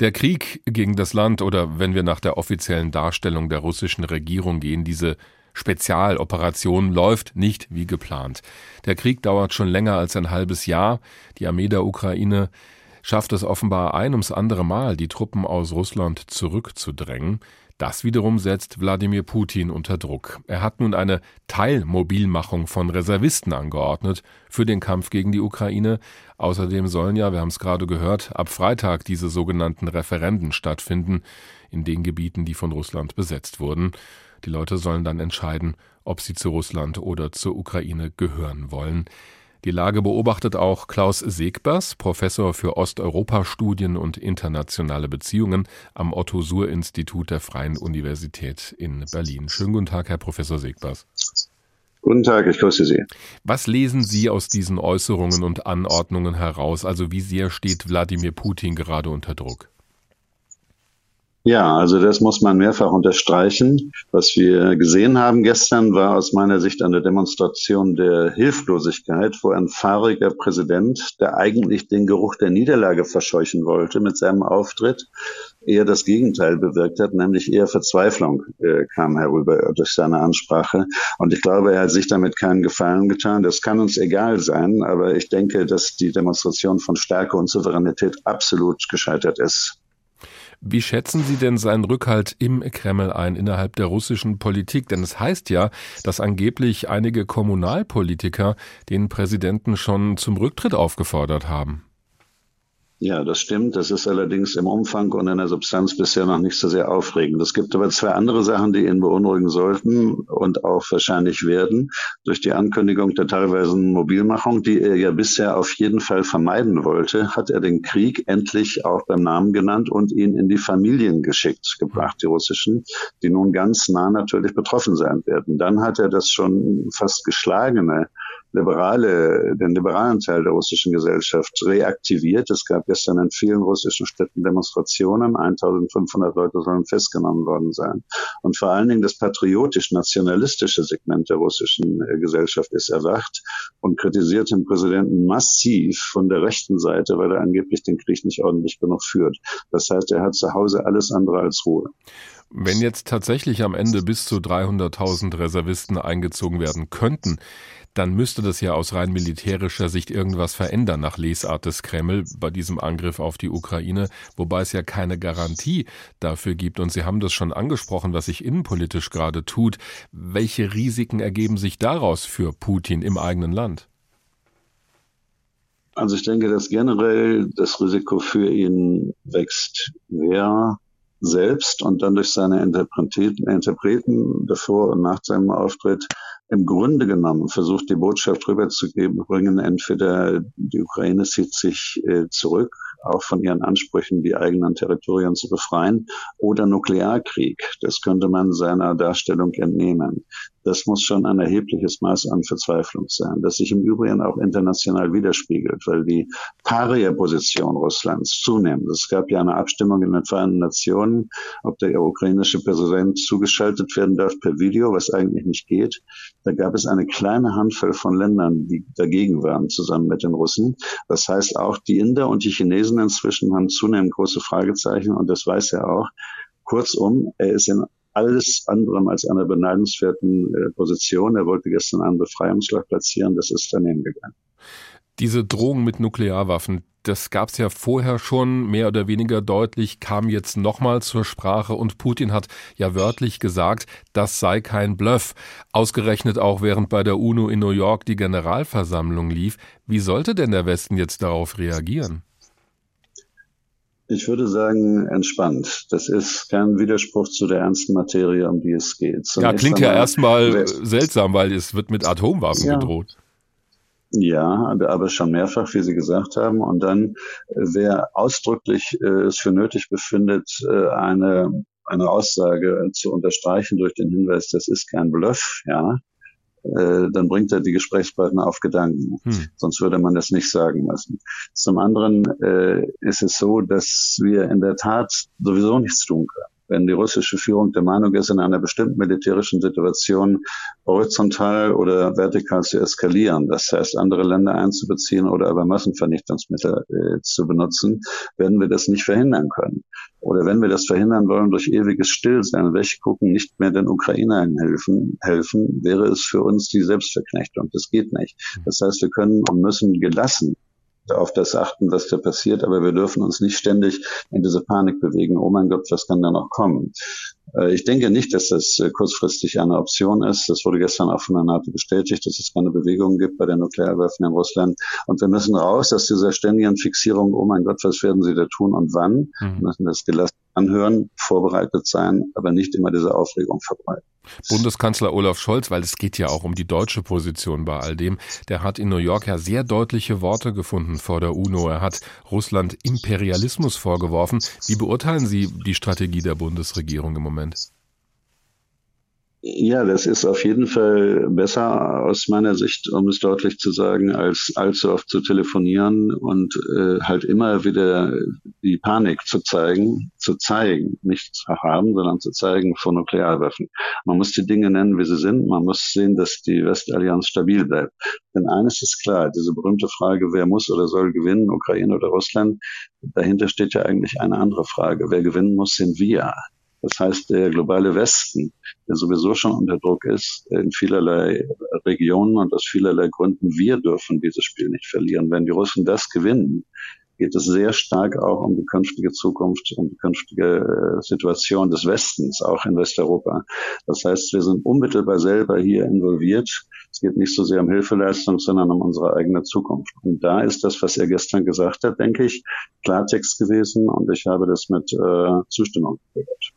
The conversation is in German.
Der Krieg gegen das Land oder wenn wir nach der offiziellen Darstellung der russischen Regierung gehen, diese Spezialoperation läuft nicht wie geplant. Der Krieg dauert schon länger als ein halbes Jahr. Die Armee der Ukraine schafft es offenbar ein ums andere Mal, die Truppen aus Russland zurückzudrängen. Das wiederum setzt Wladimir Putin unter Druck. Er hat nun eine Teilmobilmachung von Reservisten angeordnet für den Kampf gegen die Ukraine. Außerdem sollen ja, wir haben es gerade gehört, ab Freitag diese sogenannten Referenden stattfinden in den Gebieten, die von Russland besetzt wurden. Die Leute sollen dann entscheiden, ob sie zu Russland oder zur Ukraine gehören wollen. Die Lage beobachtet auch Klaus Segbers, Professor für Osteuropa-Studien und internationale Beziehungen am Otto-Suhr-Institut der Freien Universität in Berlin. Schönen guten Tag, Herr Professor Segbers. Guten Tag, ich grüße Sie. Was lesen Sie aus diesen Äußerungen und Anordnungen heraus? Also wie sehr steht Wladimir Putin gerade unter Druck? Ja, also das muss man mehrfach unterstreichen. Was wir gesehen haben gestern war aus meiner Sicht eine Demonstration der Hilflosigkeit, wo ein fahriger Präsident, der eigentlich den Geruch der Niederlage verscheuchen wollte mit seinem Auftritt, eher das Gegenteil bewirkt hat, nämlich eher Verzweiflung äh, kam herüber durch seine Ansprache. Und ich glaube, er hat sich damit keinen Gefallen getan. Das kann uns egal sein, aber ich denke, dass die Demonstration von Stärke und Souveränität absolut gescheitert ist. Wie schätzen Sie denn seinen Rückhalt im Kreml ein innerhalb der russischen Politik? Denn es heißt ja, dass angeblich einige Kommunalpolitiker den Präsidenten schon zum Rücktritt aufgefordert haben. Ja, das stimmt. Das ist allerdings im Umfang und in der Substanz bisher noch nicht so sehr aufregend. Es gibt aber zwei andere Sachen, die ihn beunruhigen sollten und auch wahrscheinlich werden. Durch die Ankündigung der teilweisen Mobilmachung, die er ja bisher auf jeden Fall vermeiden wollte, hat er den Krieg endlich auch beim Namen genannt und ihn in die Familien geschickt gebracht, die russischen, die nun ganz nah natürlich betroffen sein werden. Dann hat er das schon fast geschlagene liberale, den liberalen Teil der russischen Gesellschaft reaktiviert. Es gab gestern in vielen russischen Städten Demonstrationen. 1500 Leute sollen festgenommen worden sein. Und vor allen Dingen das patriotisch-nationalistische Segment der russischen äh, Gesellschaft ist erwacht und kritisiert den Präsidenten massiv von der rechten Seite, weil er angeblich den Krieg nicht ordentlich genug führt. Das heißt, er hat zu Hause alles andere als Ruhe. Wenn jetzt tatsächlich am Ende bis zu 300.000 Reservisten eingezogen werden könnten, dann müsste das ja aus rein militärischer Sicht irgendwas verändern nach Lesart des Kreml bei diesem Angriff auf die Ukraine, wobei es ja keine Garantie dafür gibt. Und Sie haben das schon angesprochen, was sich innenpolitisch gerade tut. Welche Risiken ergeben sich daraus für Putin im eigenen Land? Also ich denke, dass generell das Risiko für ihn wächst. Wer selbst und dann durch seine Interpreten, Interpreten davor und nach seinem Auftritt im Grunde genommen versucht, die Botschaft rüberzugeben, bringen entweder die Ukraine zieht sich äh, zurück auch von ihren Ansprüchen, die eigenen Territorien zu befreien, oder Nuklearkrieg. Das könnte man seiner Darstellung entnehmen. Das muss schon ein erhebliches Maß an Verzweiflung sein, das sich im Übrigen auch international widerspiegelt, weil die Paria-Position Russlands zunimmt. Es gab ja eine Abstimmung in den Vereinten Nationen, ob der ukrainische Präsident zugeschaltet werden darf per Video, was eigentlich nicht geht. Da gab es eine kleine Handvoll von Ländern, die dagegen waren, zusammen mit den Russen. Das heißt, auch die Inder und die Chinesen inzwischen haben zunehmend große Fragezeichen und das weiß er auch. Kurzum, er ist in alles andere als einer beneidenswerten äh, Position. Er wollte gestern einen Befreiungsschlag platzieren, das ist daneben gegangen. Diese Drohung mit Nuklearwaffen, das gab es ja vorher schon mehr oder weniger deutlich, kam jetzt nochmal zur Sprache und Putin hat ja wörtlich gesagt, das sei kein Bluff. Ausgerechnet auch während bei der UNO in New York die Generalversammlung lief. Wie sollte denn der Westen jetzt darauf reagieren? Ich würde sagen, entspannt. Das ist kein Widerspruch zu der ernsten Materie, um die es geht. Zunächst ja, klingt ja erstmal seltsam, weil es wird mit Atomwaffen ja. gedroht. Ja, aber schon mehrfach, wie Sie gesagt haben. Und dann, äh, wer ausdrücklich äh, es für nötig befindet, äh, eine, eine Aussage zu unterstreichen durch den Hinweis, das ist kein Bluff, ja, äh, dann bringt er die Gesprächspartner auf Gedanken. Hm. Sonst würde man das nicht sagen müssen. Zum anderen äh, ist es so, dass wir in der Tat sowieso nichts tun können. Wenn die russische Führung der Meinung ist, in einer bestimmten militärischen Situation horizontal oder vertikal zu eskalieren, das heißt andere Länder einzubeziehen oder aber Massenvernichtungsmittel äh, zu benutzen, werden wir das nicht verhindern können. Oder wenn wir das verhindern wollen durch ewiges Stillsein, weggucken, nicht mehr den Ukrainern helfen, helfen, wäre es für uns die Selbstverknechtung. Das geht nicht. Das heißt, wir können und müssen gelassen auf das achten, was da passiert, aber wir dürfen uns nicht ständig in diese Panik bewegen. Oh mein Gott, was kann da noch kommen? Äh, ich denke nicht, dass das äh, kurzfristig eine Option ist. Das wurde gestern auch von der NATO bestätigt, dass es keine Bewegungen gibt bei den Nuklearwaffen in Russland. Und wir müssen raus aus dieser ständigen Fixierung, oh mein Gott, was werden sie da tun und wann? Mhm. Wir müssen das gelassen anhören, vorbereitet sein, aber nicht immer diese Aufregung verbreiten. Bundeskanzler Olaf Scholz, weil es geht ja auch um die deutsche Position bei all dem, der hat in New York ja sehr deutliche Worte gefunden vor der UNO. Er hat Russland Imperialismus vorgeworfen. Wie beurteilen Sie die Strategie der Bundesregierung im Moment? Ja, das ist auf jeden Fall besser aus meiner Sicht, um es deutlich zu sagen, als allzu oft zu telefonieren und äh, halt immer wieder die Panik zu zeigen, zu zeigen, nicht zu haben, sondern zu zeigen von Nuklearwaffen. Man muss die Dinge nennen, wie sie sind. Man muss sehen, dass die Westallianz stabil bleibt. Denn eines ist klar, diese berühmte Frage, wer muss oder soll gewinnen, Ukraine oder Russland, dahinter steht ja eigentlich eine andere Frage. Wer gewinnen muss, sind wir. Das heißt, der globale Westen, der sowieso schon unter Druck ist in vielerlei Regionen und aus vielerlei Gründen, wir dürfen dieses Spiel nicht verlieren. Wenn die Russen das gewinnen, geht es sehr stark auch um die künftige Zukunft, um die künftige äh, Situation des Westens, auch in Westeuropa. Das heißt, wir sind unmittelbar selber hier involviert. Es geht nicht so sehr um Hilfeleistung, sondern um unsere eigene Zukunft. Und da ist das, was er gestern gesagt hat, denke ich, Klartext gewesen und ich habe das mit äh, Zustimmung gehört.